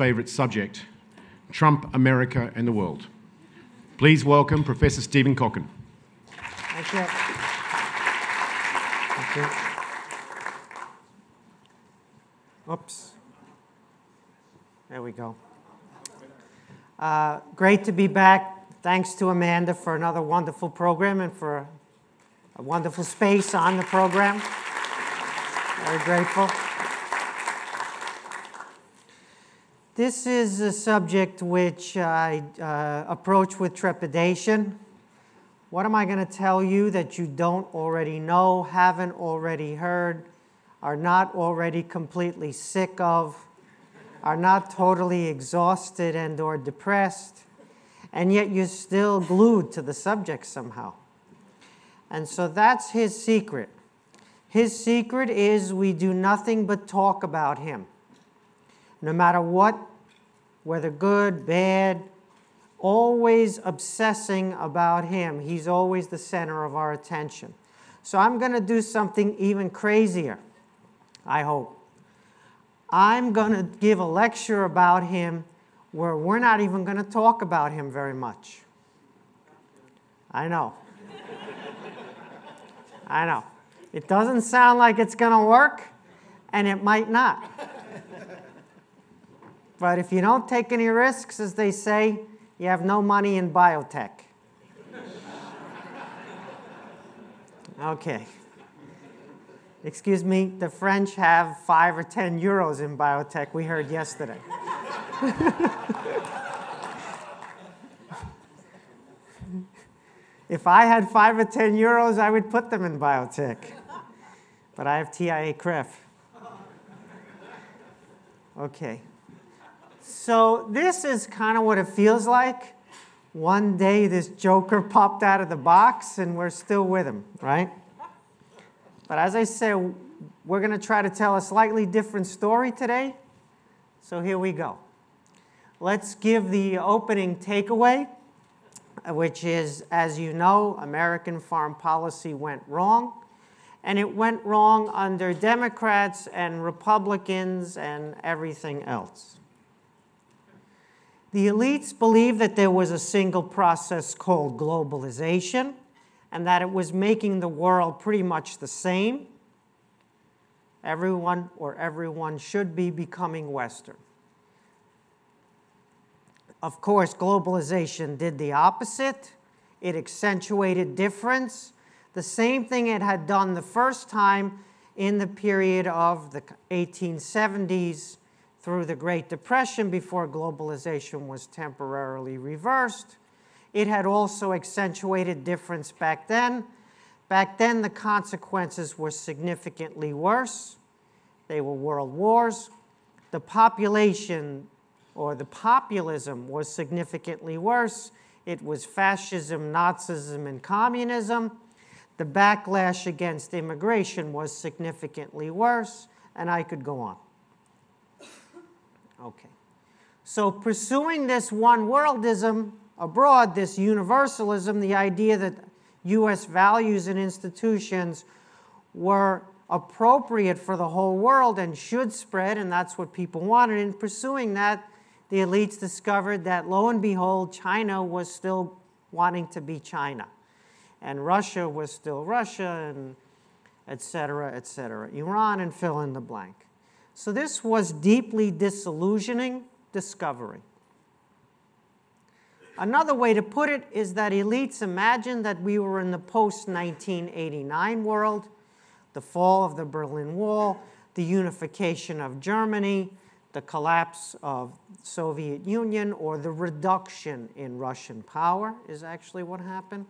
favourite subject Trump, America, and the world. Please welcome Professor Stephen Kotkin. Thank you. Thank you. Oops. There we go. Uh, great to be back. Thanks to Amanda for another wonderful program and for a wonderful space on the program. Very grateful. This is a subject which I uh, approach with trepidation. What am I going to tell you that you don't already know, haven't already heard, are not already completely sick of, are not totally exhausted and or depressed, and yet you're still glued to the subject somehow. And so that's his secret. His secret is we do nothing but talk about him. No matter what, whether good, bad, always obsessing about him. He's always the center of our attention. So I'm going to do something even crazier, I hope. I'm going to give a lecture about him where we're not even going to talk about him very much. I know. I know. It doesn't sound like it's going to work, and it might not. But if you don't take any risks, as they say, you have no money in biotech. Okay. Excuse me, the French have five or 10 euros in biotech, we heard yesterday. if I had five or 10 euros, I would put them in biotech. But I have TIAA-CREF. Okay. So this is kind of what it feels like. One day this joker popped out of the box and we're still with him, right? But as I said, we're going to try to tell a slightly different story today. So here we go. Let's give the opening takeaway, which is, as you know, American foreign policy went wrong. And it went wrong under Democrats and Republicans and everything else. The elites believed that there was a single process called globalization and that it was making the world pretty much the same. Everyone or everyone should be becoming Western. Of course, globalization did the opposite. It accentuated difference. The same thing it had done the first time in the period of the 1870s through the Great Depression before globalization was temporarily reversed. It had also accentuated difference back then. Back then, the consequences were significantly worse. They were world wars. The population or the populism was significantly worse. It was fascism, Nazism, and communism. The backlash against immigration was significantly worse, and I could go on. Okay. So, pursuing this one worldism abroad, this universalism, the idea that U.S. values and institutions were appropriate for the whole world and should spread, and that's what people wanted. In pursuing that, the elites discovered that lo and behold, China was still wanting to be China, and Russia was still Russia, and et cetera, et cetera. Iran, and fill in the blank. So this was deeply disillusioning discovery. Another way to put it is that elites imagined that we were in the post 1989 world, the fall of the Berlin Wall, the unification of Germany, the collapse of Soviet Union, or the reduction in Russian power is actually what happened.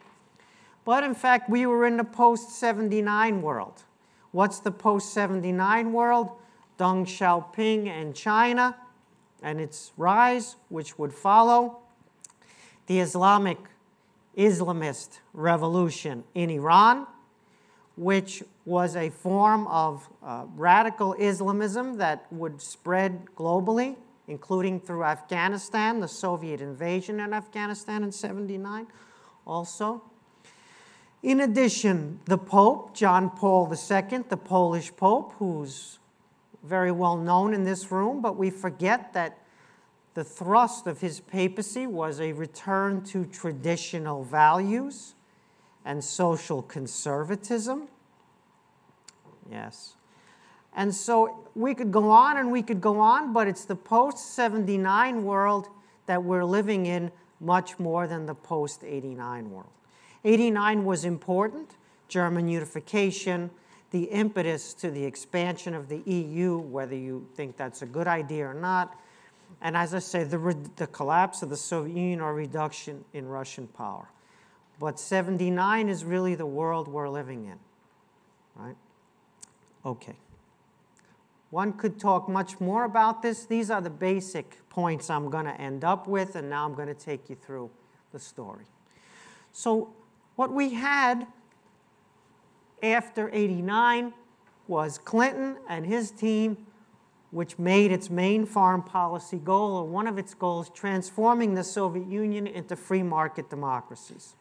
But in fact, we were in the post 79 world. What's the post 79 world? Deng Xiaoping and China and its rise, which would follow, the Islamic Islamist revolution in Iran, which was a form of uh, radical Islamism that would spread globally, including through Afghanistan, the Soviet invasion in Afghanistan in 79 also. In addition, the Pope, John Paul II, the Polish Pope, who's very well known in this room, but we forget that The thrust of his papacy was a return to traditional values and social conservatism. Yes. And so we could go on and we could go on, but it's the post 79 world that we're living in much more than the post 89 world. 89 was important, German unification, the impetus to the expansion of the EU, whether you think that's a good idea or not. And as I say, the, re- the collapse of the Soviet Union or reduction in Russian power. But 79 is really the world we're living in, right? Okay. One could talk much more about this. These are the basic points I'm going to end up with, and now I'm going to take you through the story. So, what we had after 89 was Clinton and his team, which made its main foreign policy goal, or one of its goals, transforming the Soviet Union into free market democracies.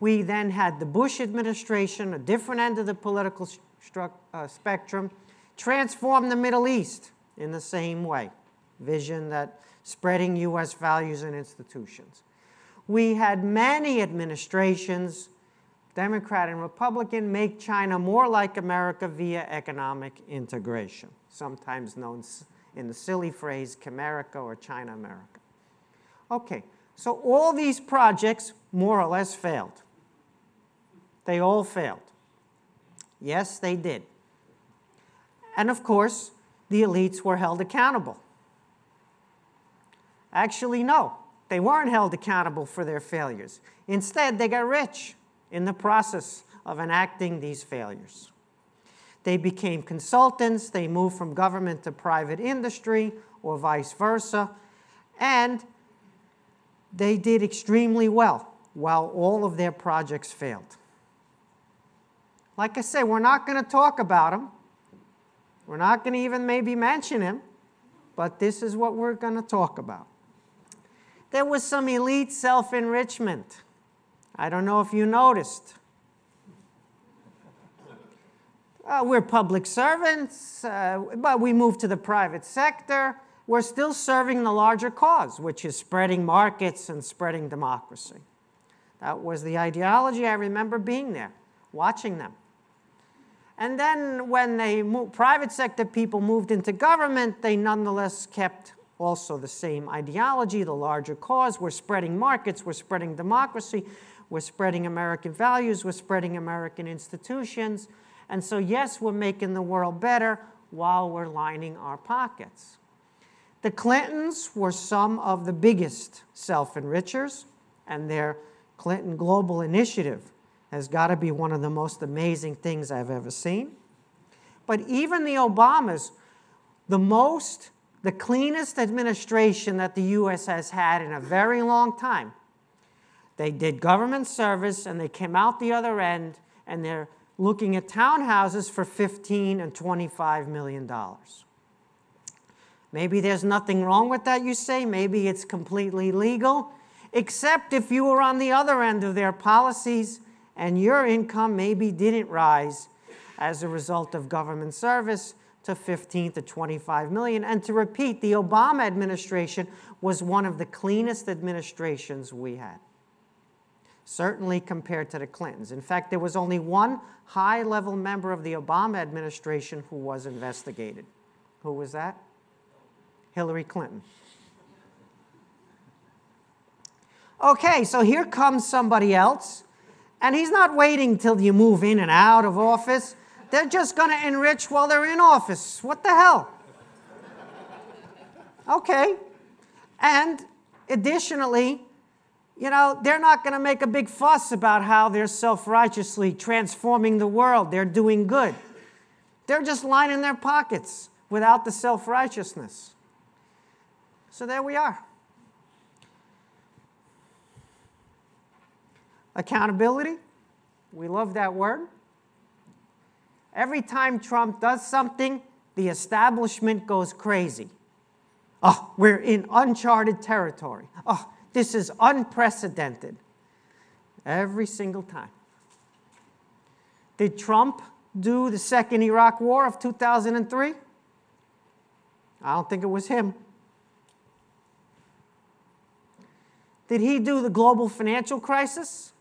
We then had the Bush administration, a different end of the political uh, spectrum, transform the Middle East in the same way. Vision that spreading U.S. values and institutions. We had many administrations Democrat and Republican, make China more like America via economic integration, sometimes known in the silly phrase Chimerica or China America. Okay, so all these projects more or less failed. They all failed. Yes, they did. And of course, the elites were held accountable. Actually, no, they weren't held accountable for their failures. Instead, they got rich in the process of enacting these failures. They became consultants, they moved from government to private industry, or vice versa, and they did extremely well while all of their projects failed. Like I say, we're not going to talk about him. We're not going to even maybe mention him, but this is what we're going to talk about. There was some elite self enrichment. I don't know if you noticed. Uh, we're public servants, uh, but we moved to the private sector. We're still serving the larger cause, which is spreading markets and spreading democracy. That was the ideology. I remember being there, watching them. And then when moved, private sector people moved into government, they nonetheless kept also the same ideology, the larger cause. We're spreading markets, we're spreading democracy. We're spreading American values, we're spreading American institutions. And so, yes, we're making the world better while we're lining our pockets. The Clintons were some of the biggest self enrichers, and their Clinton Global Initiative has got to be one of the most amazing things I've ever seen. But even the Obamas, the most, the cleanest administration that the US has had in a very long time, they did government service and they came out the other end and they're looking at townhouses for 15 and 25 million dollars. Maybe there's nothing wrong with that, you say. Maybe it's completely legal, except if you were on the other end of their policies and your income maybe didn't rise as a result of government service to 15 to 25 million. And to repeat, the Obama administration was one of the cleanest administrations we had certainly compared to the Clintons. In fact, there was only one high level member of the Obama administration who was investigated. Who was that? Hillary Clinton. Okay, so here comes somebody else, and he's not waiting till you move in and out of office. They're just going to enrich while they're in office. What the hell? Okay. And additionally, you know, they're not going to make a big fuss about how they're self righteously transforming the world. They're doing good. They're just lining their pockets without the self righteousness. So there we are. Accountability. We love that word. Every time Trump does something, the establishment goes crazy. Oh, we're in uncharted territory. Oh, this is unprecedented. Every single time. Did Trump do the second Iraq war of 2003? I don't think it was him. Did he do the global financial crisis?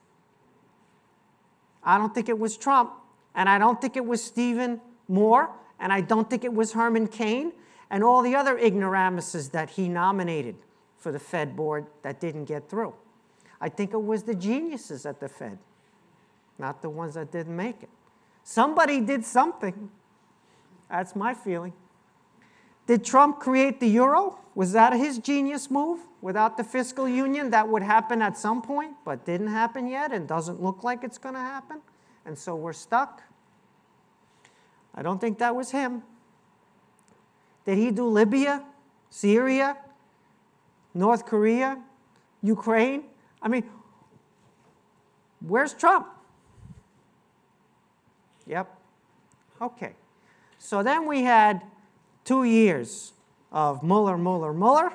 I don't think it was Trump. And I don't think it was Stephen Moore. And I don't think it was Herman Cain and all the other ignoramuses that he nominated for the Fed board that didn't get through. I think it was the geniuses at the Fed, not the ones that didn't make it. Somebody did something. That's my feeling. Did Trump create the euro? Was that his genius move? Without the fiscal union, that would happen at some point, but didn't happen yet and doesn't look like it's going to happen. And so we're stuck. I don't think that was him. Did he do Libya, Syria, North Korea, Ukraine? I mean, where's Trump? Yep. Okay. So then we had two years of Mueller, Mueller, Mueller.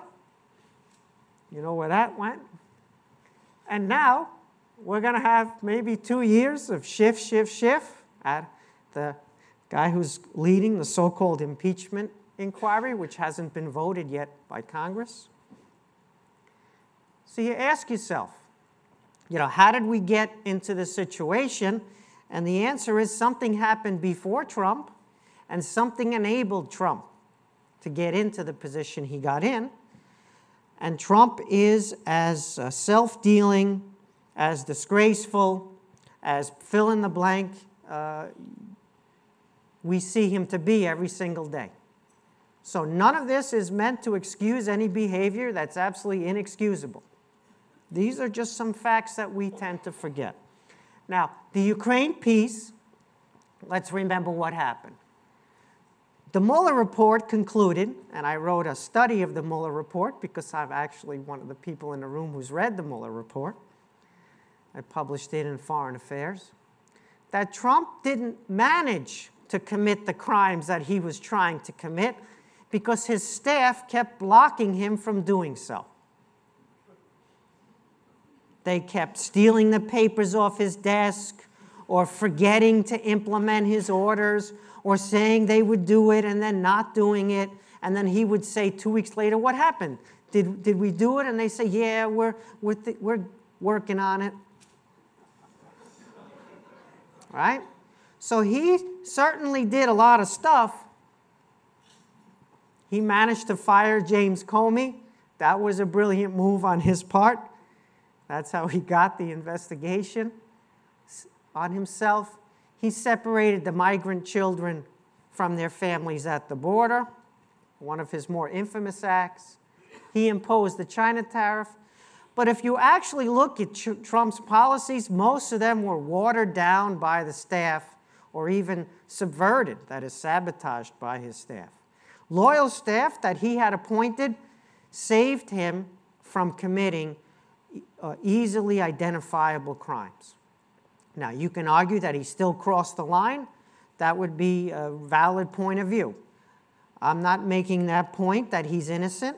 You know where that went? And now we're going to have maybe two years of Schiff, Schiff, Schiff at the guy who's leading the so called impeachment inquiry, which hasn't been voted yet by Congress. So you ask yourself, you know, how did we get into this situation? And the answer is something happened before Trump, and something enabled Trump to get into the position he got in. And Trump is as uh, self dealing, as disgraceful, as fill in the blank uh, we see him to be every single day. So none of this is meant to excuse any behavior that's absolutely inexcusable. These are just some facts that we tend to forget. Now, the Ukraine piece, let's remember what happened. The Mueller report concluded, and I wrote a study of the Mueller report because I'm actually one of the people in the room who's read the Mueller report. I published it in Foreign Affairs. That Trump didn't manage to commit the crimes that he was trying to commit because his staff kept blocking him from doing so. They kept stealing the papers off his desk or forgetting to implement his orders or saying they would do it and then not doing it. And then he would say two weeks later, What happened? Did, did we do it? And they say, Yeah, we're, we're, th- we're working on it. Right? So he certainly did a lot of stuff. He managed to fire James Comey. That was a brilliant move on his part. That's how he got the investigation on himself. He separated the migrant children from their families at the border, one of his more infamous acts. He imposed the China tariff. But if you actually look at Trump's policies, most of them were watered down by the staff or even subverted, that is, sabotaged by his staff. Loyal staff that he had appointed saved him from committing uh, easily identifiable crimes. Now, you can argue that he still crossed the line. That would be a valid point of view. I'm not making that point that he's innocent.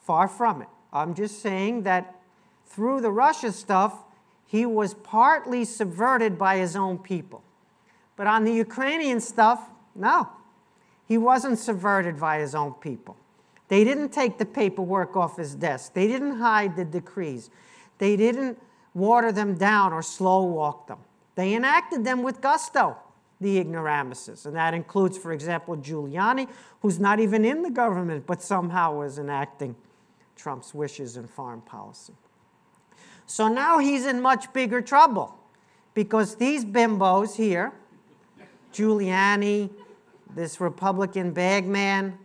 Far from it. I'm just saying that through the Russia stuff, he was partly subverted by his own people. But on the Ukrainian stuff, no. He wasn't subverted by his own people. They didn't take the paperwork off his desk. They didn't hide the decrees. They didn't water them down or slow walk them. They enacted them with gusto, the ignoramuses. And that includes, for example, Giuliani, who's not even in the government, but somehow was enacting Trump's wishes in foreign policy. So now he's in much bigger trouble because these bimbos here, Giuliani, this Republican bagman,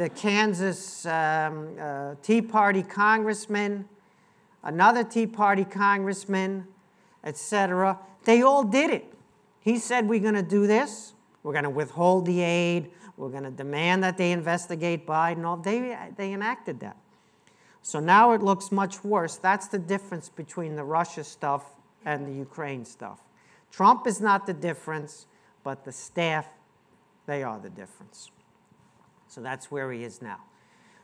the Kansas um, uh, Tea Party congressman, another Tea Party congressman, etc. They all did it. He said, We're going to do this. We're going to withhold the aid. We're going to demand that they investigate Biden. All they, they enacted that. So now it looks much worse. That's the difference between the Russia stuff and the Ukraine stuff. Trump is not the difference, but the staff, they are the difference. So that's where he is now.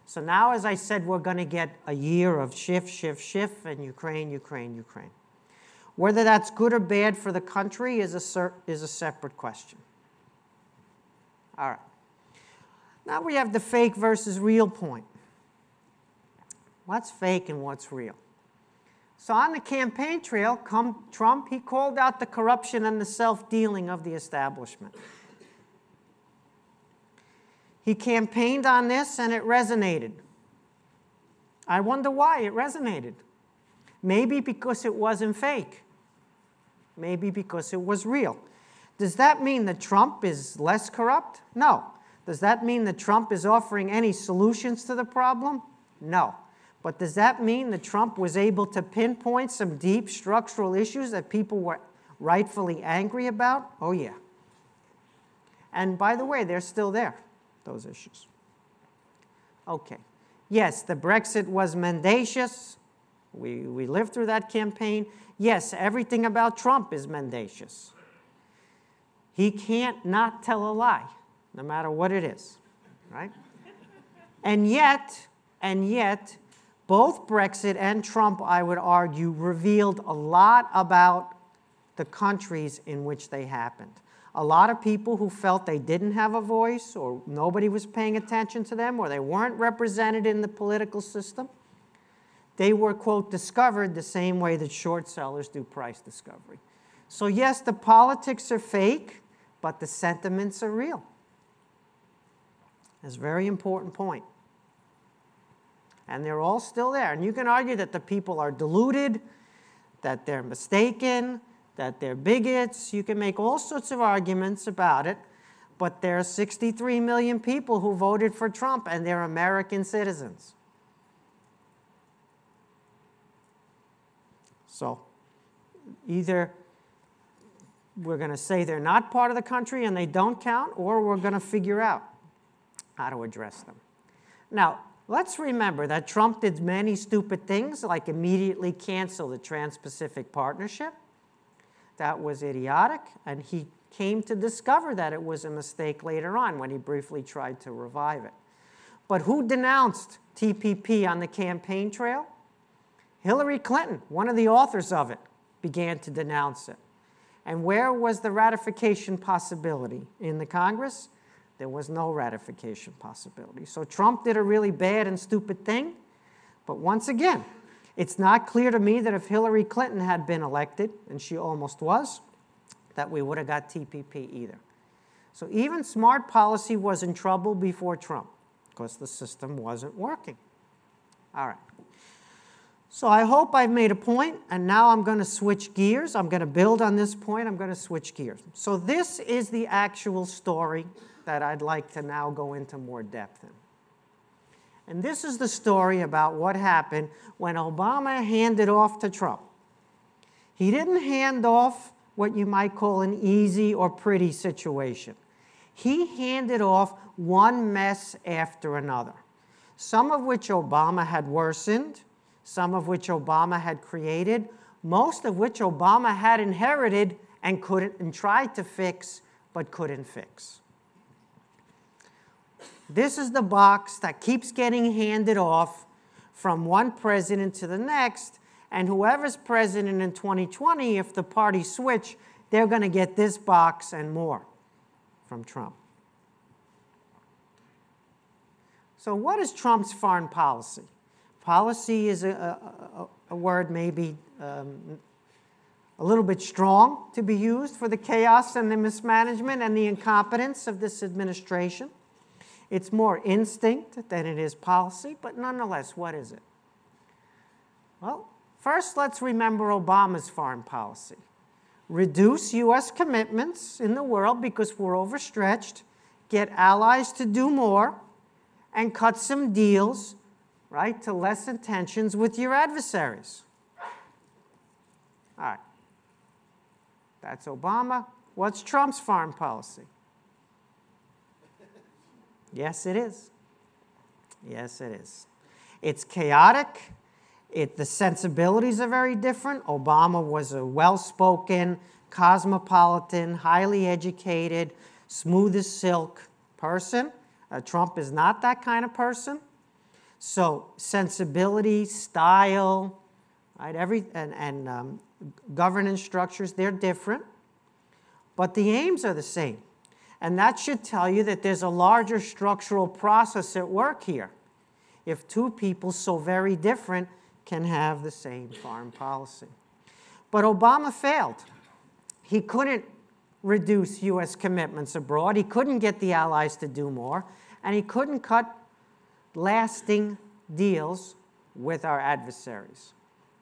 So now, as I said, we're going to get a year of Schiff, Schiff, Schiff, and Ukraine, Ukraine, Ukraine. Whether that's good or bad for the country is a, is a separate question. All right. Now we have the fake versus real point. What's fake and what's real? So on the campaign trail, come Trump, he called out the corruption and the self-dealing of the establishment. He campaigned on this and it resonated. I wonder why it resonated. Maybe because it wasn't fake. Maybe because it was real. Does that mean that Trump is less corrupt? No. Does that mean that Trump is offering any solutions to the problem? No. But does that mean that Trump was able to pinpoint some deep structural issues that people were rightfully angry about? Oh, yeah. And by the way, they're still there, those issues. Okay. Yes, the Brexit was mendacious. We, we lived through that campaign. Yes, everything about Trump is mendacious. He can't not tell a lie, no matter what it is, right? And yet, and yet, both Brexit and Trump, I would argue, revealed a lot about the countries in which they happened. A lot of people who felt they didn't have a voice, or nobody was paying attention to them, or they weren't represented in the political system, they were, quote, discovered the same way that short sellers do price discovery. So, yes, the politics are fake, but the sentiments are real. That's a very important point. And they're all still there. And you can argue that the people are deluded, that they're mistaken, that they're bigots. You can make all sorts of arguments about it. But there are 63 million people who voted for Trump, and they're American citizens. So either we're going to say they're not part of the country and they don't count, or we're going to figure out how to address them. Now, let's remember that Trump did many stupid things, like immediately cancel the Trans Pacific Partnership. That was idiotic, and he came to discover that it was a mistake later on when he briefly tried to revive it. But who denounced TPP on the campaign trail? Hillary Clinton, one of the authors of it, began to denounce it. And where was the ratification possibility? In the Congress? There was no ratification possibility. So Trump did a really bad and stupid thing. But once again, it's not clear to me that if Hillary Clinton had been elected, and she almost was, that we would have got TPP either. So even smart policy was in trouble before Trump because the system wasn't working. All right. So I hope I've made a point, and now I'm going to switch gears. I'm going to build on this point. I'm going to switch gears. So this is the actual story that I'd like to now go into more depth in. And this is the story about what happened when Obama handed off to Trump. He didn't hand off what you might call an easy or pretty situation. He handed off one mess after another, some of which Obama had worsened, some of which Obama had created, most of which Obama had inherited and couldn't and tried to fix but couldn't fix. This is the box that keeps getting handed off from one president to the next, and whoever's president in 2020, if the party switch, they're going to get this box and more from Trump. So, what is Trump's foreign policy? Policy is a, a, a word maybe um, a little bit strong to be used for the chaos and the mismanagement and the incompetence of this administration. It's more instinct than it is policy, but nonetheless, what is it? Well, first let's remember Obama's foreign policy. Reduce U.S. commitments in the world because we're overstretched, get allies to do more, and cut some deals right, to lessen tensions with your adversaries. All right. That's Obama. What's Trump's foreign policy? Yes, it is. Yes, it is. It's chaotic. It, the sensibilities are very different. Obama was a well spoken, cosmopolitan, highly educated, smooth as silk person. Uh, Trump is not that kind of person. So sensibility, style, right? Every and, and um, governance structures they're different, but the aims are the same. And that should tell you that there's a larger structural process at work here. If two people so very different can have the same foreign policy. But Obama failed. He couldn't reduce U.S. commitments abroad, he couldn't get the allies to do more, and he couldn't cut lasting deals with our adversaries.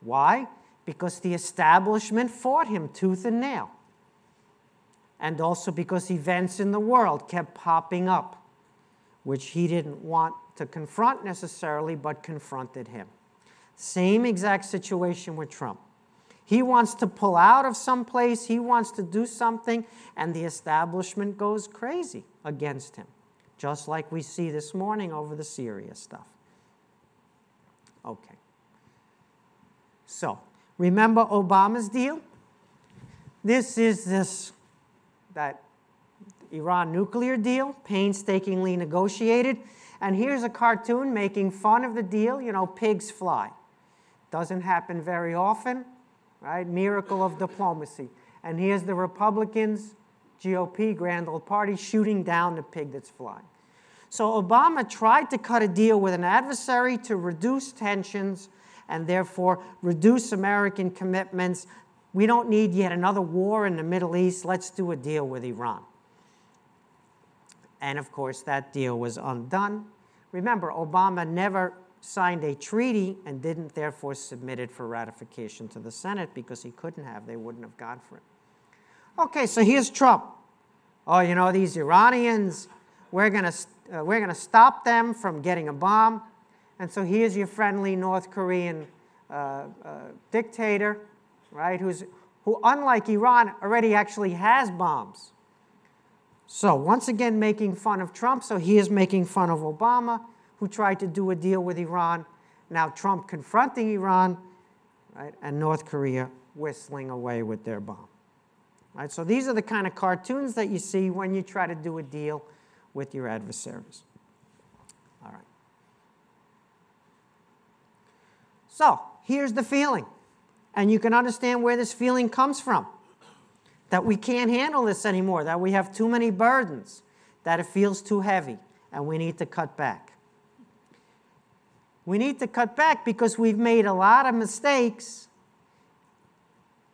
Why? Because the establishment fought him tooth and nail. And also because events in the world kept popping up, which he didn't want to confront necessarily, but confronted him. Same exact situation with Trump. He wants to pull out of some place, he wants to do something, and the establishment goes crazy against him, just like we see this morning over the Syria stuff. Okay. So, remember Obama's deal? This is this that Iran nuclear deal, painstakingly negotiated. And here's a cartoon making fun of the deal, you know, pigs fly. Doesn't happen very often, right? Miracle of diplomacy. And here's the Republicans, GOP, Grand Old Party, shooting down the pig that's flying. So Obama tried to cut a deal with an adversary to reduce tensions and therefore reduce American commitments. We don't need yet another war in the Middle East. Let's do a deal with Iran. And of course, that deal was undone. Remember, Obama never signed a treaty and didn't therefore submit it for ratification to the Senate because he couldn't have. They wouldn't have gone for it. Okay, so here's Trump. Oh, you know, these Iranians, we're going to uh, we're going to stop them from getting a bomb. And so here's your friendly North Korean uh, uh, dictator, right, who's, who, unlike Iran, already actually has bombs. So, once again, making fun of Trump. So, he is making fun of Obama, who tried to do a deal with Iran. Now, Trump confronting Iran, right, and North Korea whistling away with their bomb. Right, so, these are the kind of cartoons that you see when you try to do a deal with your adversaries. All right. So, here's the feeling. And you can understand where this feeling comes from that we can't handle this anymore, that we have too many burdens, that it feels too heavy, and we need to cut back. We need to cut back because we've made a lot of mistakes,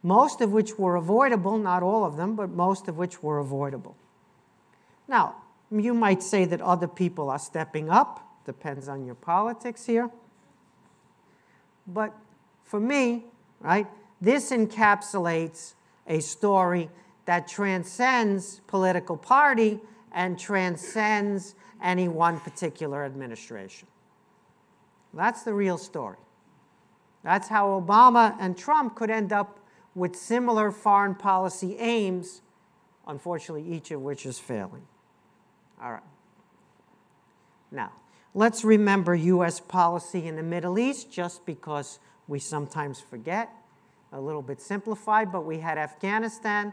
most of which were avoidable, not all of them, but most of which were avoidable. Now, you might say that other people are stepping up, depends on your politics here. But for me, right, this encapsulates a story that transcends political party and transcends any one particular administration. That's the real story. That's how Obama and Trump could end up with similar foreign policy aims, unfortunately, each of which is failing. All right. Now, let's remember U.S. policy in the Middle East just because we sometimes forget. A little bit simplified, but we had Afghanistan.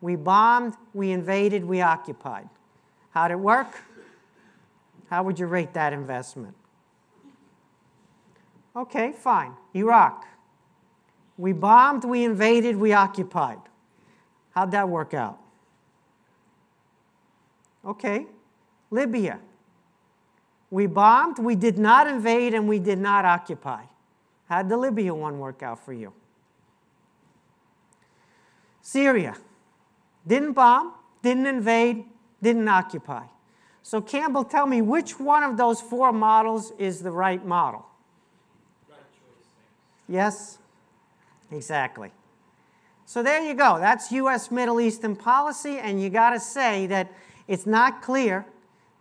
We bombed, we invaded, we occupied. How'd it work? How would you rate that investment? Okay, fine. Iraq. We bombed, we invaded, we occupied. How'd that work out? Okay, Libya. We bombed, we did not invade, and we did not occupy. How'd the Libya one work out for you? Syria. Didn't bomb, didn't invade, didn't occupy. So, Campbell, tell me which one of those four models is the right model? Right yes? Exactly. So, there you go. That's U.S. Middle Eastern policy, and you got to say that it's not clear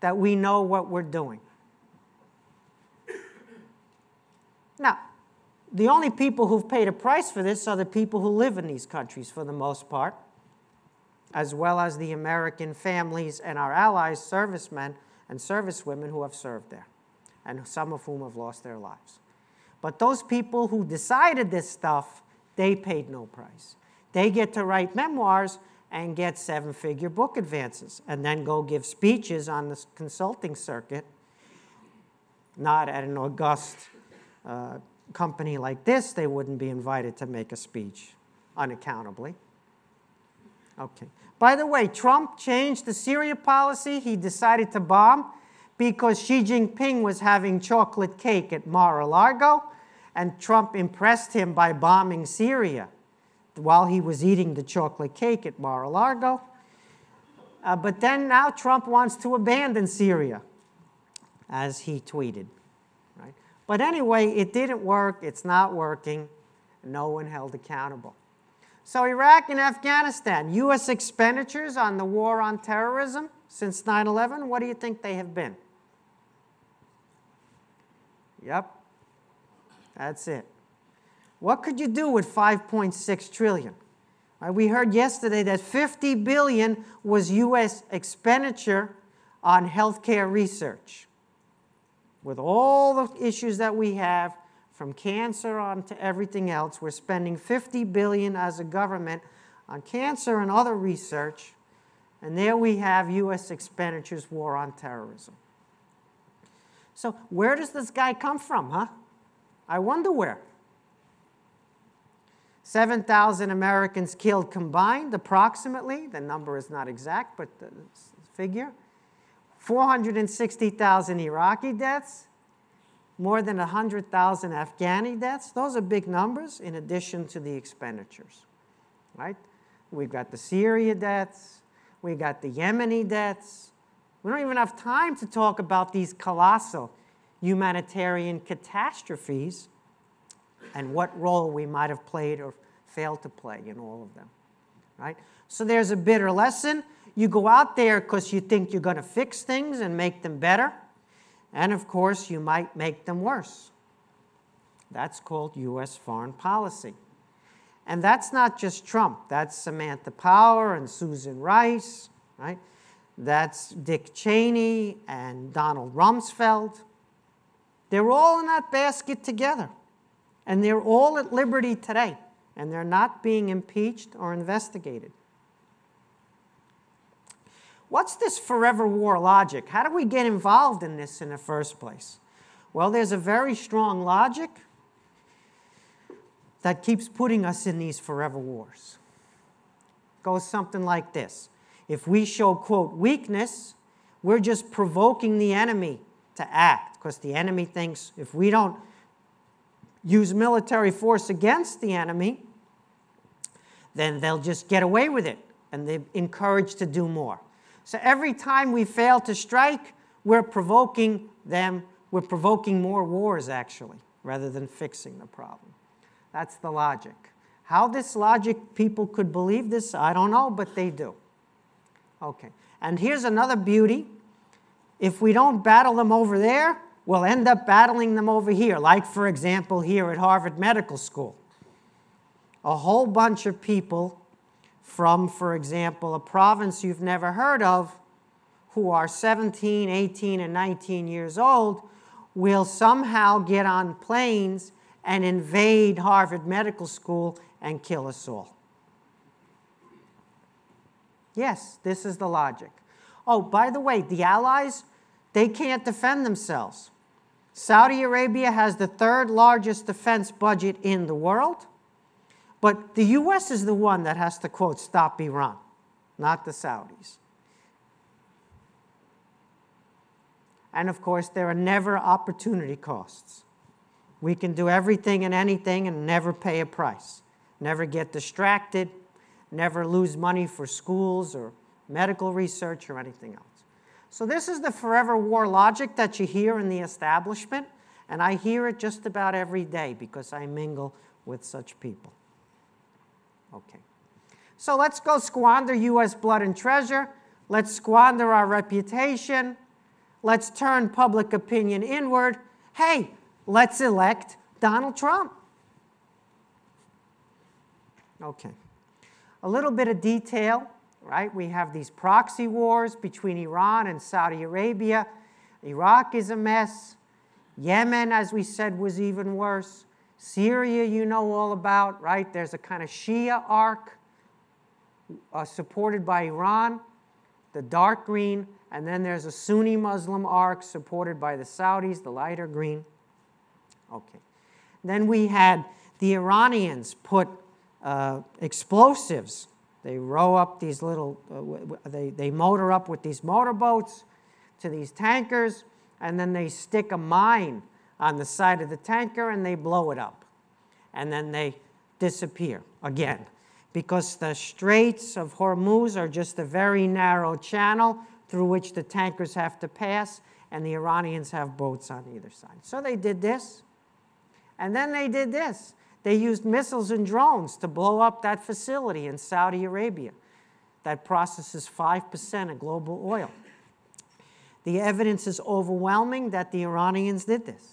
that we know what we're doing. Now, the only people who've paid a price for this are the people who live in these countries for the most part, as well as the American families and our allies, servicemen and servicewomen who have served there, and some of whom have lost their lives. But those people who decided this stuff, they paid no price. They get to write memoirs and get seven figure book advances and then go give speeches on the consulting circuit, not at an august uh, company like this, they wouldn't be invited to make a speech unaccountably. Okay. By the way, Trump changed the Syria policy. He decided to bomb because Xi Jinping was having chocolate cake at Mar a Lago, and Trump impressed him by bombing Syria while he was eating the chocolate cake at Mar a Lago. Uh, but then now Trump wants to abandon Syria, as he tweeted. But anyway, it didn't work, it's not working, no one held accountable. So, Iraq and Afghanistan, U.S. expenditures on the war on terrorism since 9 11, what do you think they have been? Yep, that's it. What could you do with 5.6 trillion? Right, we heard yesterday that 50 billion was US expenditure on healthcare research. With all the issues that we have, from cancer on to everything else, we're spending 50 billion as a government on cancer and other research. And there we have US expenditures war on terrorism. So, where does this guy come from, huh? I wonder where. 7,000 Americans killed combined, approximately. The number is not exact, but the figure. 460,000 Iraqi deaths, more than 100,000 Afghani deaths. Those are big numbers in addition to the expenditures, right? We've got the Syria deaths, We've got the Yemeni deaths. We don't even have time to talk about these colossal humanitarian catastrophes and what role we might have played or failed to play in all of them. Right? So there's a bitter lesson. You go out there because you think you're going to fix things and make them better. And of course, you might make them worse. That's called U.S. foreign policy. And that's not just Trump, that's Samantha Power and Susan Rice, right? That's Dick Cheney and Donald Rumsfeld. They're all in that basket together. And they're all at liberty today. And they're not being impeached or investigated. What's this forever war logic? How do we get involved in this in the first place? Well, there's a very strong logic that keeps putting us in these forever wars. It goes something like this If we show, quote, weakness, we're just provoking the enemy to act because the enemy thinks if we don't use military force against the enemy, then they'll just get away with it and they're encouraged to do more. So every time we fail to strike, we're provoking them, we're provoking more wars actually, rather than fixing the problem. That's the logic. How this logic people could believe this, I don't know, but they do. Okay. And here's another beauty. If we don't battle them over there, we'll end up battling them over here, like, for example, here at Harvard Medical School. A whole bunch of people from, for example, a province you've never heard of who are 17, 18, and 19 years old will somehow get on planes and invade Harvard Medical School and kill us all. Yes, this is the logic. Oh, by the way, the Allies, they can't defend themselves. Saudi Arabia has the third largest defense budget in the world, but the US is the one that has to, quote, stop Iran, not the Saudis. And of course, there are never opportunity costs. We can do everything and anything and never pay a price, never get distracted, never lose money for schools or medical research or anything else. So, this is the forever war logic that you hear in the establishment, and I hear it just about every day because I mingle with such people. Okay. So, let's go squander U.S. blood and treasure. Let's squander our reputation. Let's turn public opinion inward. Hey, let's elect Donald Trump. Okay. A little bit of detail right? We have these proxy wars between Iran and Saudi Arabia. Iraq is a mess. Yemen, as we said, was even worse. Syria, you know all about, right? There's a kind of Shia arc uh, supported by Iran, the dark green, and then there's a Sunni Muslim arc supported by the Saudis, the lighter green. Okay. Then we had the Iranians put uh, explosives They row up these little, uh, they, they motor up with these motorboats to these tankers, and then they stick a mine on the side of the tanker and they blow it up. And then they disappear again because the Straits of Hormuz are just a very narrow channel through which the tankers have to pass, and the Iranians have boats on either side. So they did this. And then they did this. They used missiles and drones to blow up that facility in Saudi Arabia that processes 5% of global oil. The evidence is overwhelming that the Iranians did this.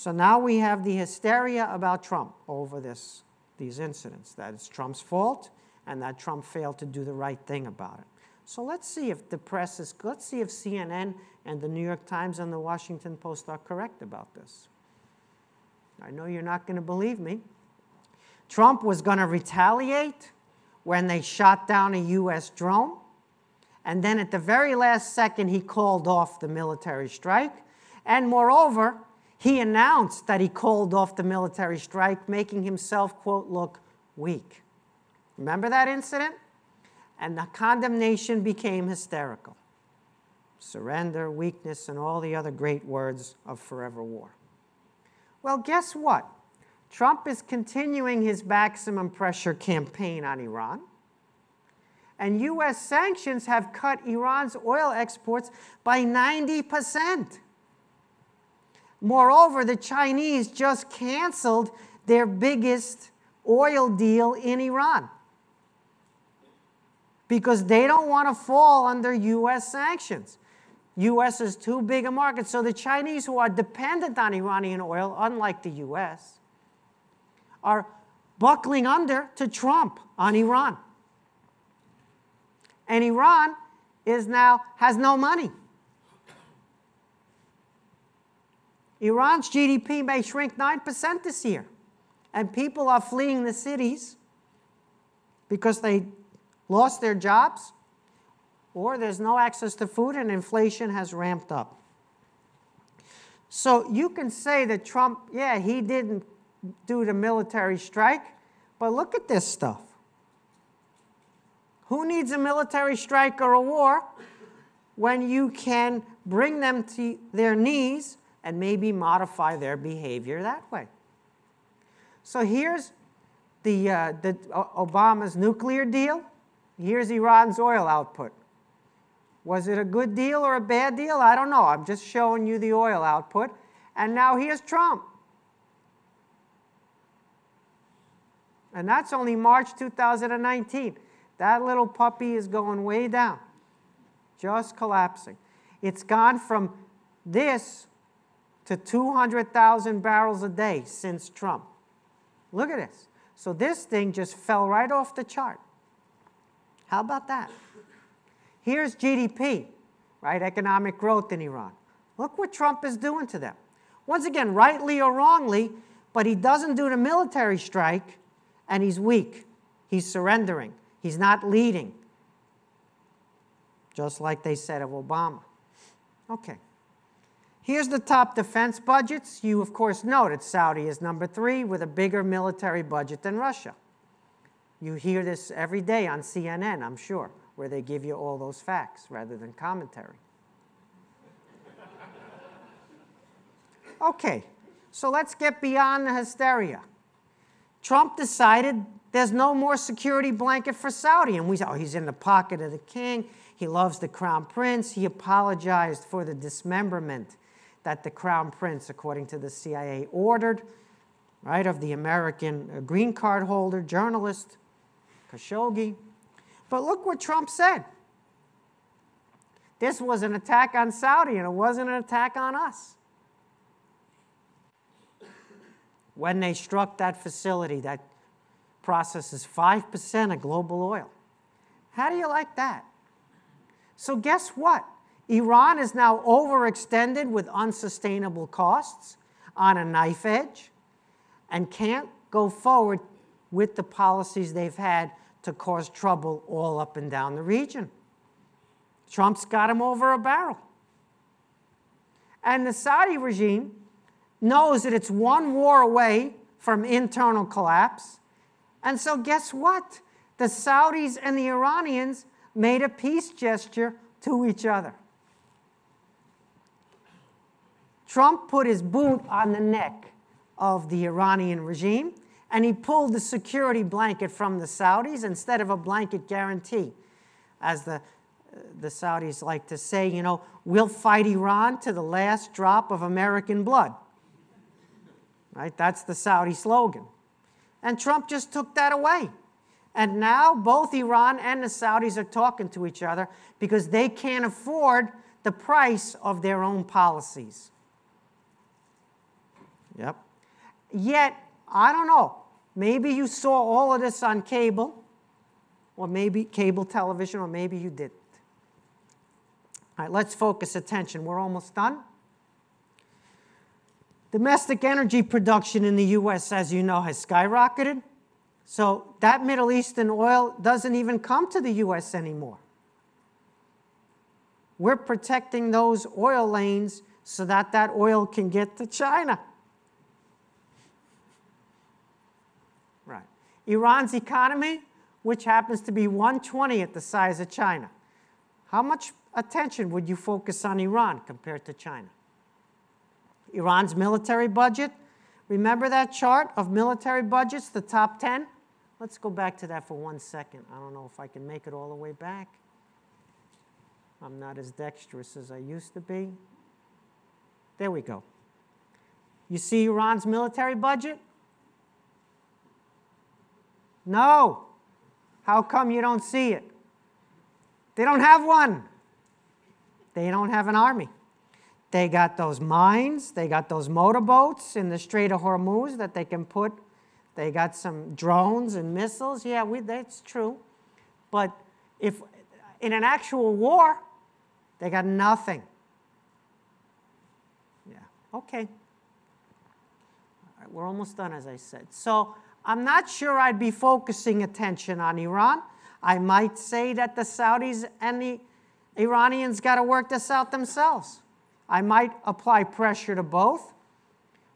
So now we have the hysteria about Trump over this, these incidents, that it's Trump's fault and that Trump failed to do the right thing about it. So let's see if the press is, let's see if CNN and the New York Times and the Washington Post are correct about this. I know you're not going to believe me. Trump was going to retaliate when they shot down a U.S. drone. And then at the very last second, he called off the military strike. And moreover, he announced that he called off the military strike, making himself, quote, look weak. Remember that incident? And the condemnation became hysterical surrender, weakness, and all the other great words of forever war. Well, guess what? Trump is continuing his maximum pressure campaign on Iran. And US sanctions have cut Iran's oil exports by 90%. Moreover, the Chinese just canceled their biggest oil deal in Iran because they don't want to fall under US sanctions. US is too big a market. So the Chinese, who are dependent on Iranian oil, unlike the US, are buckling under to Trump on Iran. And Iran is now has no money. Iran's GDP may shrink 9% this year. And people are fleeing the cities because they lost their jobs or there's no access to food and inflation has ramped up. So you can say that Trump, yeah, he didn't do the military strike, but look at this stuff. Who needs a military strike or a war when you can bring them to their knees and maybe modify their behavior that way? So here's the, uh, the Obama's nuclear deal. Here's Iran's oil output. Was it a good deal or a bad deal? I don't know. I'm just showing you the oil output. And now here's Trump. And that's only March 2019. That little puppy is going way down, just collapsing. It's gone from this to 200,000 barrels a day since Trump. Look at this. So this thing just fell right off the chart. How about that? Here's GDP, right? Economic growth in Iran. Look what Trump is doing to them. Once again, rightly or wrongly, but he doesn't do the military strike and he's weak. He's surrendering. He's not leading. Just like they said of Obama. Okay. Here's the top defense budgets. You, of course, know that Saudi is number three with a bigger military budget than Russia. You hear this every day on CNN, I'm sure where they give you all those facts rather than commentary. Okay, so let's get beyond the hysteria. Trump decided there's no more security blanket for Saudi. And we said, oh, he's in the pocket of the king. He loves the crown prince. He apologized for the dismemberment that the crown prince, according to the CIA, ordered, right, of the American uh, green card holder, journalist, Khashoggi. But look what Trump said. This was an attack on Saudi, and it wasn't an attack on us. When they struck that facility that processes 5% of global oil. How do you like that? So, guess what? Iran is now overextended with unsustainable costs on a knife edge and can't go forward with the policies they've had to cause trouble all up and down the region. Trump's got him over a barrel. And the Saudi regime knows that it's one war away from internal collapse. And so, guess what? the Saudis and the Iranians made a peace gesture to each other. Trump put his boot on the neck of the Iranian regime and he pulled the security blanket from the Saudis instead of a blanket guarantee. As the, the Saudis like to say, you know, we'll fight Iran to the last drop of American blood. Right? That's the Saudi slogan. And Trump just took that away. And now both Iran and the Saudis are talking to each other because they can't afford the price of their own policies. Yep. Yet, I don't know, maybe you saw all of this on cable, or maybe cable television, or maybe you didn't. All right, let's focus attention. We're almost done. Domestic energy production in the US, as you know, has skyrocketed. So that Middle Eastern oil doesn't even come to the US anymore. We're protecting those oil lanes so that that oil can get to China. Right. Iran's economy, which happens to be 120th the size of China. How much attention would you focus on Iran compared to China? Iran's military budget, remember that chart of military budgets, the top 10? Let's go back to that for one second. I don't know if I can make it all the way back. I'm not as dexterous as I used to be. There we go. You see Iran's military budget? No. How come you don't see it? They don't have one. They don't have an army. They got those mines, they got those motorboats in the Strait of Hormuz that they can put, they got some drones and missiles. Yeah, we, that's true. But if in an actual war, they got nothing. Yeah, okay. we're almost done, as I said. So I'm not sure I'd be focusing attention on Iran. I might say that the Saudis and the Iranians got to work this out themselves. I might apply pressure to both,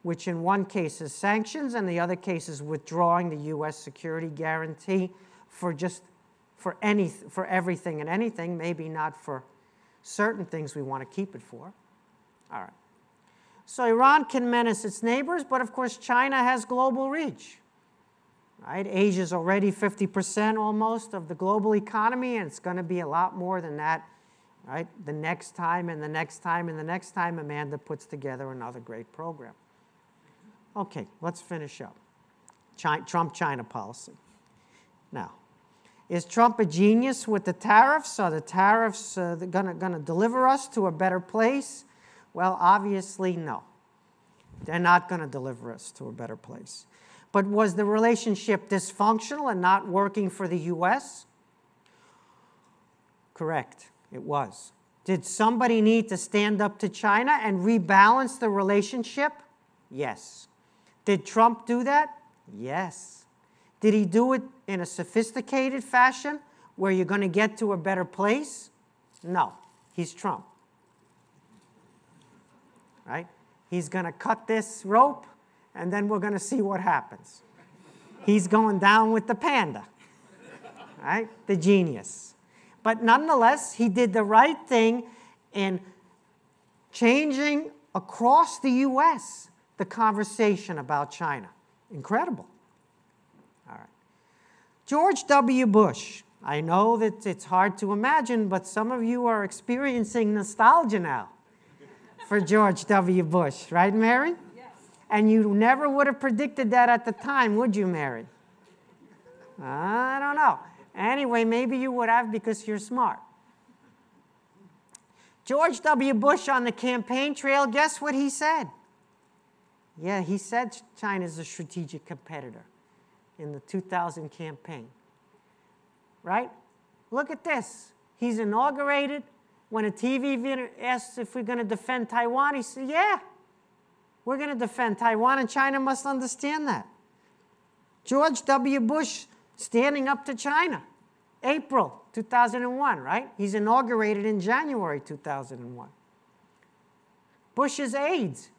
which in one case is sanctions, and the other case is withdrawing the U.S. security guarantee for just for any for everything and anything, maybe not for certain things we want to keep it for. All right. So Iran can menace its neighbors, but of course China has global reach. Right? Asia is already 50% almost of the global economy, and it's going to be a lot more than that right? The next time and the next time and the next time Amanda puts together another great program. Okay, let's finish up. Trump China policy. Now, is Trump a genius with the tariffs? Are the tariffs uh, going to deliver us to a better place? Well, obviously, no. They're not going to deliver us to a better place. But was the relationship dysfunctional and not working for the U.S.? Correct. It was. Did somebody need to stand up to China and rebalance the relationship? Yes. Did Trump do that? Yes. Did he do it in a sophisticated fashion where you're going to get to a better place? No. He's Trump. Right? He's going to cut this rope and then we're going to see what happens. He's going down with the panda. Right? The genius. But nonetheless, he did the right thing in changing across the US the conversation about China. Incredible. All right. George W. Bush. I know that it's hard to imagine, but some of you are experiencing nostalgia now for George W. Bush, right, Mary? And you never would have predicted that at the time, would you, Mary? I don't know. Anyway, maybe you would have because you're smart. George W. Bush on the campaign trail, guess what he said? Yeah, he said China's a strategic competitor in the 2000 campaign. Right? Look at this. He's inaugurated. When a TV asks if we're going to defend Taiwan, he said, Yeah, we're going to defend Taiwan, and China must understand that. George W. Bush standing up to China. April 2001, right? He's inaugurated in January 2001. Bush's aides,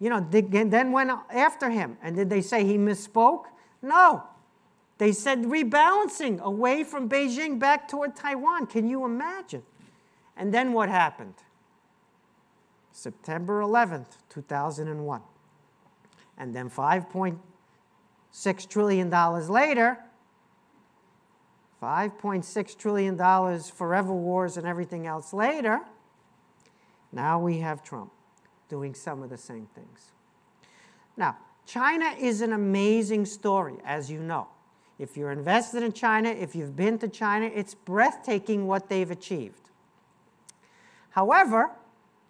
you know, then went after him. And did they say he misspoke? No. They said rebalancing away from Beijing back toward Taiwan. Can you imagine? And then what happened? September 11th, 2001. And then $5.6 trillion later, $5.6 trillion forever wars and everything else later, now we have Trump doing some of the same things. Now, China is an amazing story, as you know. If you're invested in China, if you've been to China, it's breathtaking what they've achieved. However,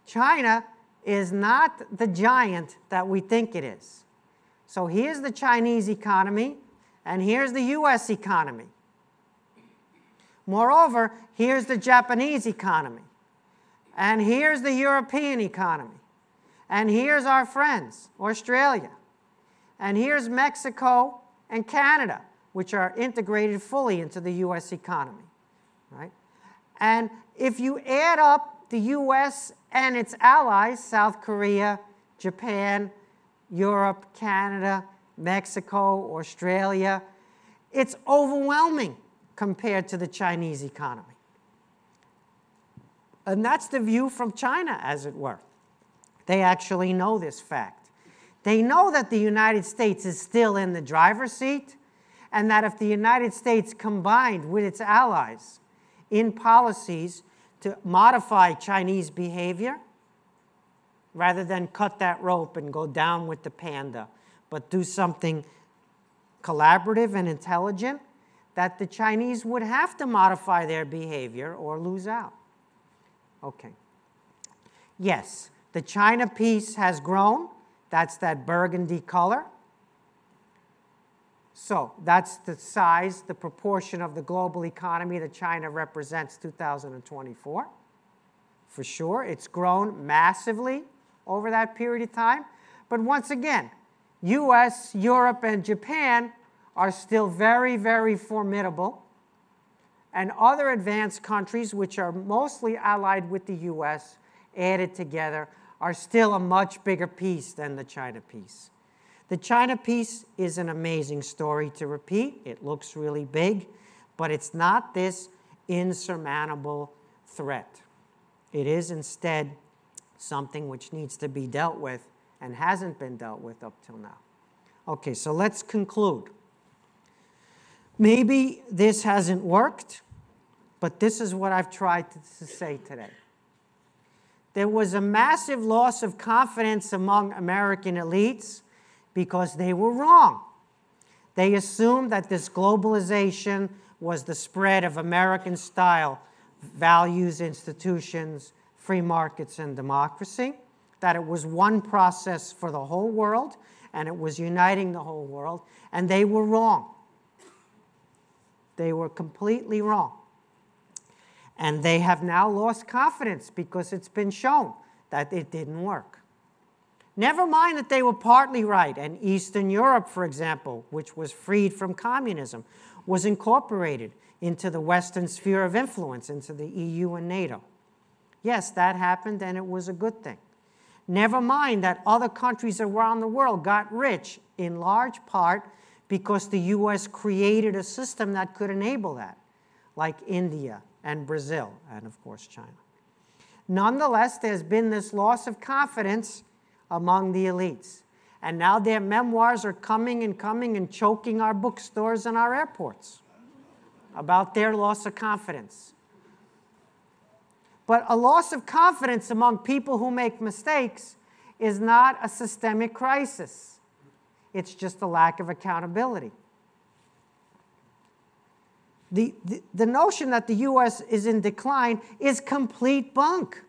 China is not the giant that we think it is. So here's the Chinese economy, and here's the US economy. Moreover, here's the Japanese economy, and here's the European economy, and here's our friends, Australia, and here's Mexico and Canada, which are integrated fully into the US economy. Right? And if you add up the US and its allies, South Korea, Japan, Europe, Canada, Mexico, Australia, it's overwhelming compared to the Chinese economy. And that's the view from China, as it were. They actually know this fact. They know that the United States is still in the driver's seat, and that if the United States combined with its allies in policies to modify Chinese behavior, rather than cut that rope and go down with the panda, but do something collaborative and intelligent, that the Chinese would have to modify their behavior or lose out. Okay. Yes, the China piece has grown. That's that burgundy color. So that's the size, the proportion of the global economy that China represents 2024. For sure, it's grown massively over that period of time. But once again, US, Europe, and Japan are still very, very formidable. And other advanced countries, which are mostly allied with the US, added together, are still a much bigger piece than the China piece. The China piece is an amazing story to repeat. It looks really big, but it's not this insurmountable threat. It is instead something which needs to be dealt with and hasn't been dealt with up till now. Okay, so let's conclude. Maybe this hasn't worked, but this is what I've tried to, say today. There was a massive loss of confidence among American elites because they were wrong. They assumed that this globalization was the spread of American style values, institutions, free markets, and democracy, that it was one process for the whole world, and it was uniting the whole world, and they were wrong. They were completely wrong. And they have now lost confidence because it's been shown that it didn't work. Never mind that they were partly right, and Eastern Europe, for example, which was freed from communism, was incorporated into the Western sphere of influence, into the EU and NATO. Yes, that happened, and it was a good thing. Never mind that other countries around the world got rich in large part because the US created a system that could enable that, like India and Brazil, and of course China. Nonetheless, there's been this loss of confidence among the elites. And now their memoirs are coming and coming and choking our bookstores and our airports about their loss of confidence. But a loss of confidence among people who make mistakes is not a systemic crisis. It's just a lack of accountability. The, the, the, notion that the US is in decline is complete bunk.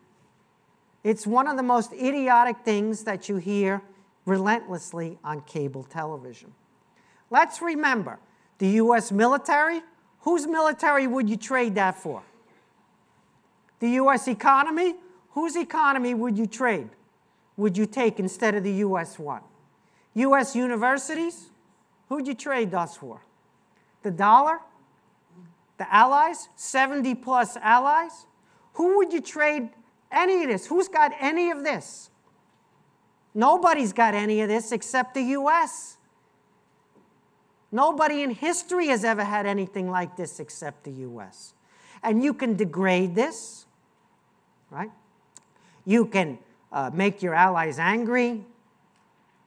It's one of the most idiotic things that you hear relentlessly on cable television. Let's remember the US military. Whose military would you trade that for? The US economy? Whose economy would you trade? Would you take instead of the US one? U.S. universities, who'd you trade us for? The dollar? The allies? 70 plus allies? Who would you trade any of this? Who's got any of this? Nobody's got any of this except the U.S. Nobody in history has ever had anything like this except the US. And you can degrade this, right? You can uh, make your allies angry.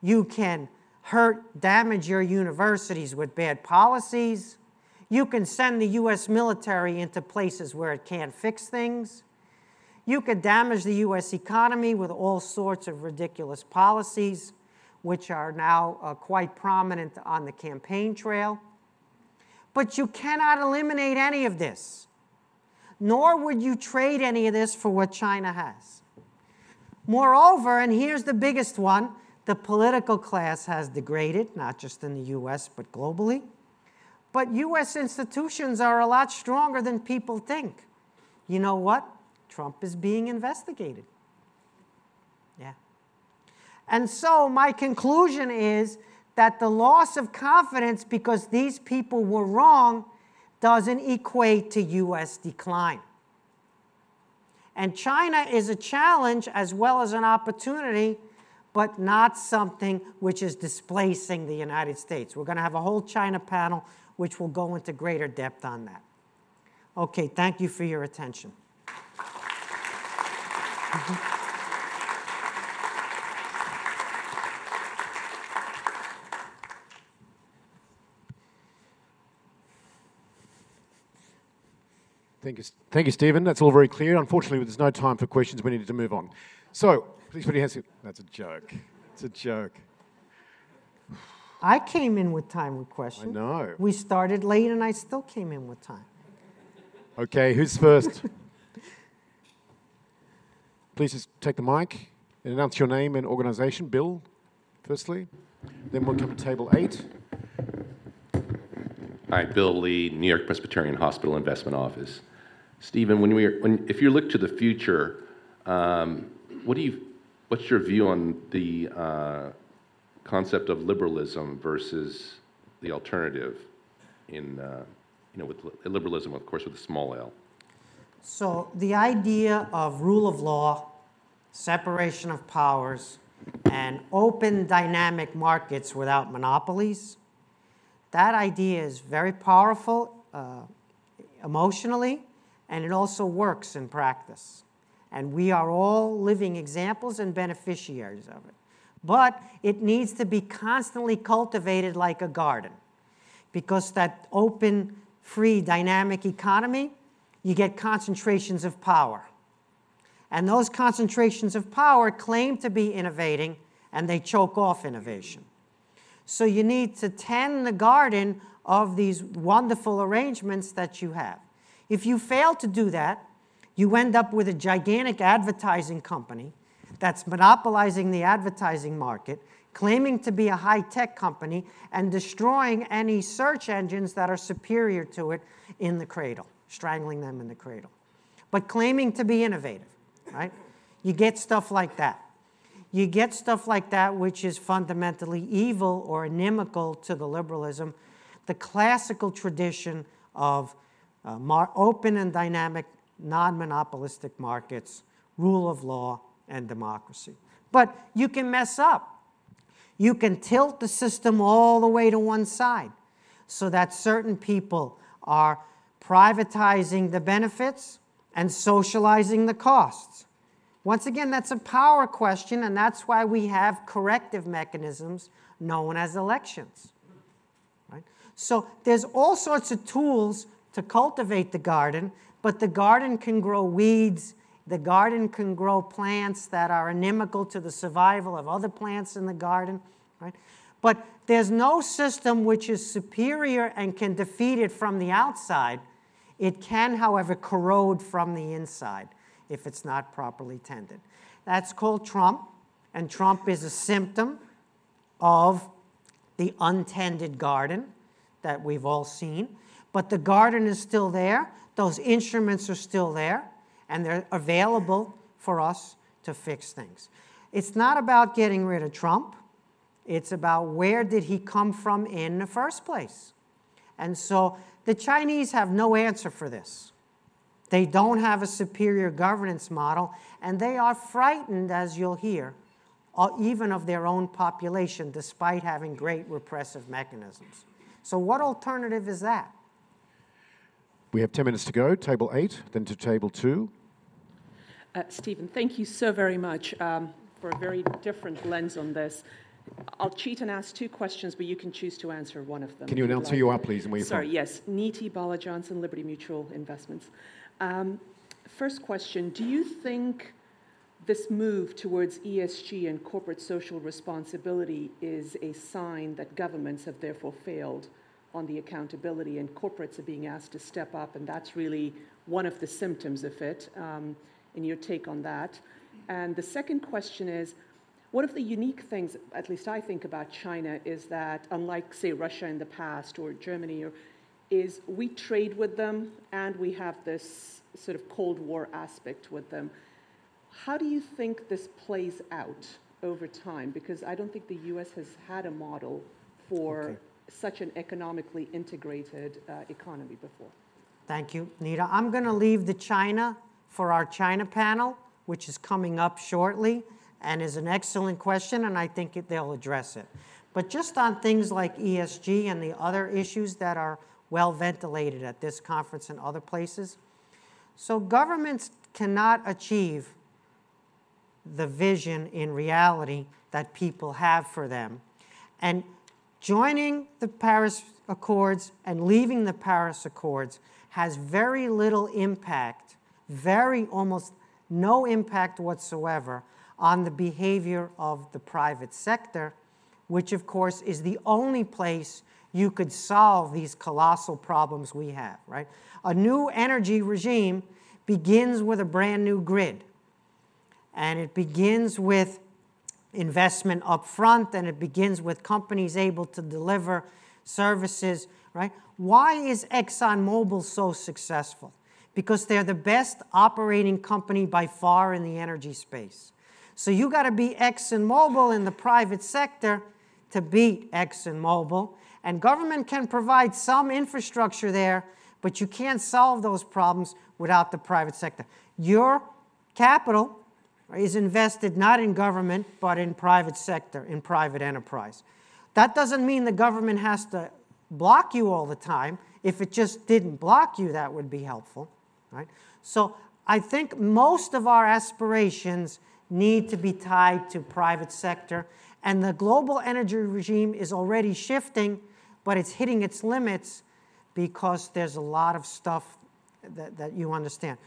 You can hurt, damage your universities with bad policies. You can send the US military into places where it can't fix things. You could damage the US economy with all sorts of ridiculous policies, which are now uh, quite prominent on the campaign trail. But you cannot eliminate any of this, nor would you trade any of this for what China has. Moreover, and here's the biggest one the political class has degraded, not just in the US, but globally. But US institutions are a lot stronger than people think. You know what? Trump is being investigated. Yeah. And so my conclusion is that the loss of confidence because these people were wrong doesn't equate to US decline. And China is a challenge as well as an opportunity, but not something which is displacing the United States. We're going to have a whole China panel which will go into greater depth on that. Okay, thank you for your attention. Mm-hmm. Thank you, thank you, Stephen. That's all very clear. Unfortunately, there's no time for questions. We needed to move on. So, please put your hands. That's a joke. It's a joke. I came in with time with questions. I know. We started late and I still came in with time. Okay, who's first? Please just take the mic and announce your name and organization. Bill, firstly. Then we'll come to table eight. Hi, Bill Lee, New York Presbyterian Hospital Investment Office. Stephen, when we are, when, if you look to the future, um, what do you, what's your view on the uh, concept of liberalism versus the alternative in, uh, you know, with liberalism, of course, with a small l? So the idea of rule of law, separation of powers, and open dynamic markets without monopolies, that idea is very powerful uh, emotionally, and it also works in practice. And we are all living examples and beneficiaries of it but it needs to be constantly cultivated like a garden. Because that open, free, dynamic economy, you get concentrations of power. And those concentrations of power claim to be innovating, and they choke off innovation. So you need to tend the garden of these wonderful arrangements that you have. If you fail to do that, you end up with a gigantic advertising company that's monopolizing the advertising market, claiming to be a high tech company, and destroying any search engines that are superior to it in the cradle, strangling them in the cradle. But claiming to be innovative, right? You get stuff like that. You get stuff like that which is fundamentally evil or inimical to the liberalism, the classical tradition of uh, mar- open and dynamic, non monopolistic markets, rule of law, and democracy. But you can mess up. You can tilt the system all the way to one side so that certain people are privatizing the benefits and socializing the costs. Once again, that's a power question, and that's why we have corrective mechanisms known as elections. Right? So there's all sorts of tools to cultivate the garden, but the garden can grow weeds the garden can grow plants that are inimical to the survival of other plants in the garden, right? But there's no system which is superior and can defeat it from the outside. It can, however, corrode from the inside if it's not properly tended. That's called Trump, and Trump is a symptom of the untended garden that we've all seen. But the garden is still there, those instruments are still there and they're available for us to fix things. It's not about getting rid of Trump. It's about where did he come from in the first place. And so the Chinese have no answer for this. They don't have a superior governance model, and they are frightened, as you'll hear, even of their own population, despite having great repressive mechanisms. So, what alternative is that? We have 10 minutes to go. Table 8, then to table 2. Uh, Stephen, thank you so very much um, for a very different lens on this. I'll cheat and ask two questions, but you can choose to answer one of them. Can you if you'd who you are, please, and where you're Sorry, from? yes, Neeti Bala Johnson, Liberty Mutual Investments. Um, first question Do you think this move towards ESG and corporate social responsibility is a sign that governments have therefore failed on the accountability and corporates are being asked to step up, and that's really one of the symptoms of it? Um, and your take on that. And the second question is one of the unique things, at least I think about China, is that unlike, say, Russia in the past or Germany, or, is we trade with them and we have this sort of Cold War aspect with them. How do you think this plays out over time? Because I don't think the US has had a model for Okay. such an economically integrated uh, economy before. Thank you, Nita. I'm going to leave the China for our China panel, which is coming up shortly and is an excellent question, and I think they'll address it. But just on things like ESG and the other issues that are well ventilated at this conference and other places. So, governments cannot achieve the vision in reality that people have for them. And joining the Paris Accords and leaving the Paris Accords has very little impact, very almost no impact whatsoever on the behavior of the private sector, which of course is the only place you could solve these colossal problems we have, right? A new energy regime begins with a brand new grid and it begins with investment up front and it begins with companies able to deliver services right? Why is exxonmobil so successful? Because they're the best operating company by far in the energy space so you got to be exxonmobil in the private sector to beat exxonmobil and government can provide some infrastructure there but you can't solve those problems without the private sector your capital is invested not in government, but in private sector, in private enterprise. That doesn't mean the government has to block you all the time. If it just didn't block you, that would be helpful, right? So I think most of our aspirations need to be tied to private sector, and the global energy regime is already shifting, but it's hitting its limits because there's a lot of stuff that, that you understand.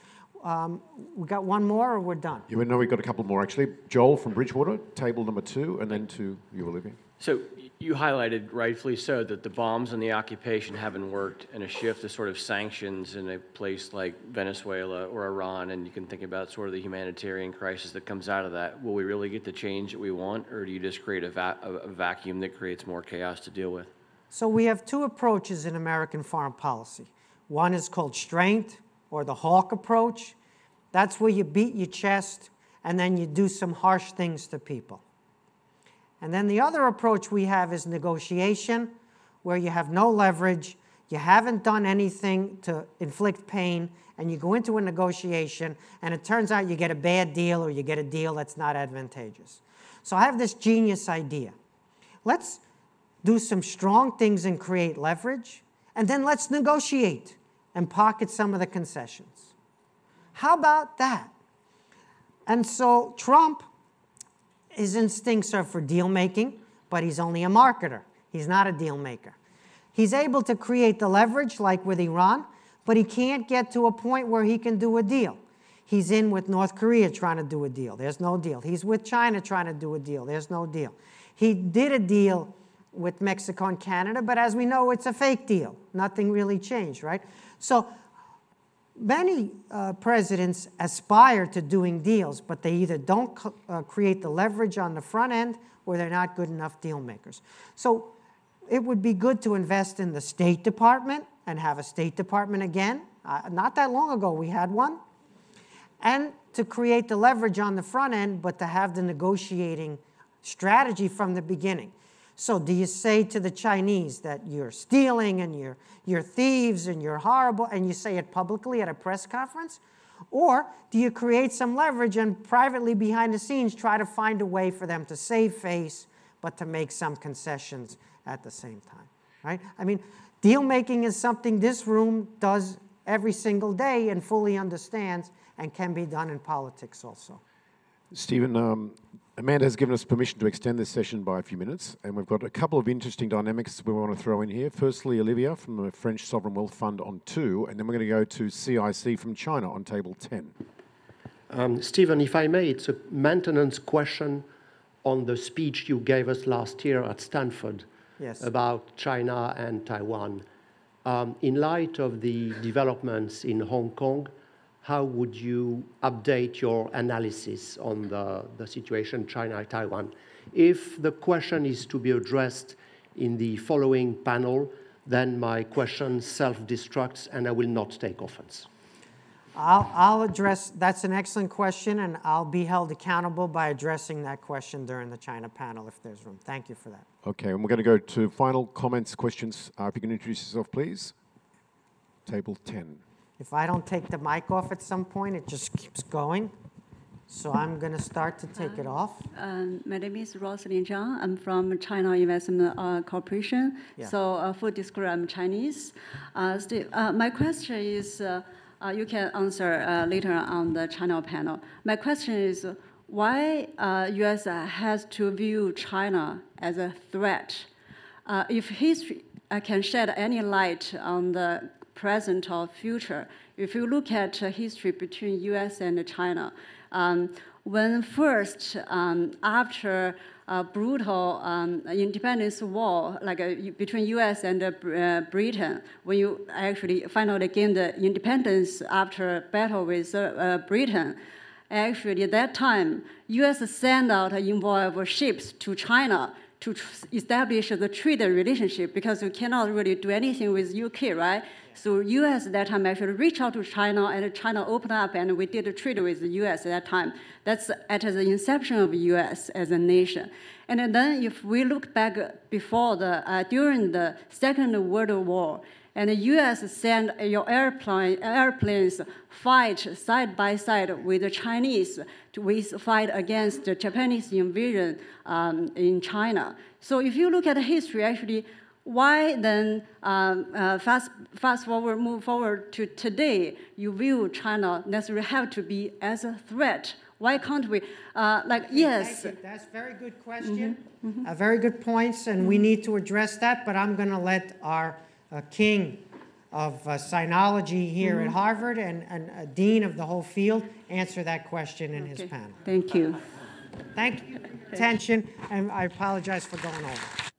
Um, we got one more, or we're done? You know we've got a couple more actually. Joel from Bridgewater, table number 2, and then to you, Olivia. So you highlighted rightfully so that the bombs and the occupation haven't worked and a shift to sort of sanctions in a place like Venezuela or Iran, and you can think about sort of the humanitarian crisis that comes out of that. Will we really get the change that we want, or do you just create a, va- a vacuum that creates more chaos to deal with? So we have two approaches in American foreign policy. One is called strength or the hawk approach. That's where you beat your chest and then you do some harsh things to people. And then the other approach we have is negotiation, where you have no leverage, you haven't done anything to inflict pain, and you go into a negotiation, and it turns out you get a bad deal or you get a deal that's not advantageous. So I have this genius idea. Let's do some strong things and create leverage, and then let's negotiate and pocket some of the concessions. How about that? And so Trump, his instincts are for deal making, but he's only a marketer. He's not a deal maker. He's able to create the leverage, like with Iran, but he can't get to a point where he can do a deal. He's in with North Korea trying to do a deal. There's no deal. He's with China trying to do a deal. There's no deal. He did a deal with Mexico and Canada, but as we know, it's a fake deal. Nothing really changed, right? So many uh, presidents aspire to doing deals, but they either don't uh, create the leverage on the front end or they're not good enough deal makers. So it would be good to invest in the State Department and have a State Department again. Uh, not that long ago, we had one. And to create the leverage on the front end, but to have the negotiating strategy from the beginning. So, do you say to the Chinese that you're stealing and you're, you're thieves and you're horrible, and you say it publicly at a press conference? Or do you create some leverage and privately behind the scenes try to find a way for them to save face, but to make some concessions at the same time? right? I mean, deal making is something this room does every single day and fully understands and can be done in politics also. Stephen, um, Amanda has given us permission to extend this session by a few minutes, and we've got a couple of interesting dynamics we want to throw in here. Firstly, Olivia from the French Sovereign Wealth Fund on two, and then we're going to go to CIC from China on table 10. Um, Stephen, if I may, it's a maintenance question on the speech you gave us last year at Stanford Yes. about China and Taiwan. Um, in light of the developments in Hong Kong, how would you update your analysis on the, the situation China Taiwan? If the question is to be addressed in the following panel, then my question self destructs and I will not take offense. I'll, I'll address, that's an excellent question, and I'll be held accountable by addressing that question during the China panel if there's room. Thank you for that. Okay, and we're going to go to final comments, questions. Uh, if you can introduce yourself, please. Table 10. If I don't take the mic off at some point, it just keeps going. So I'm going to start to take it off. Um, my name is Rosalind Zhang. I'm from China Investment uh, Corporation. Yeah. So, uh, full disclosure, I'm Chinese. Uh, Steve, uh, my question is uh, uh, you can answer uh, later on the China panel. My question is why uh, U.S. has to view China as a threat? Uh, if history uh, can shed any light on the present or future, if you look at history between U.S. and China, um, when first um, after a brutal um, independence war, like uh, between U.S. and uh, uh, Britain, when you actually finally gained the independence after battle with uh, uh, Britain, actually at that time, U.S. sent out involved ships to China to establish the trade relationship because you cannot really do anything with UK, right? So U.S. at that time actually reached out to China, and China opened up, and we did a trade with the U.S. at that time. That's at the inception of U.S. as a nation. And then if we look back before the uh, during the Second World War, and the U.S. sent your airplane, airplanes fight side by side with the Chinese to with fight against the Japanese invasion um, in China. So if you look at history, actually, why then um, uh, fast fast forward move forward to today? You view China necessarily have to be as a threat. Why can't we? Uh, like yes. That's a very good question. Uh, very good points, and we need to address that. But I'm going to let our uh, king of uh, sinology here at Harvard and, and a dean of the whole field answer that question in his panel. Thank you. Thank you for your attention, and I apologize for going over.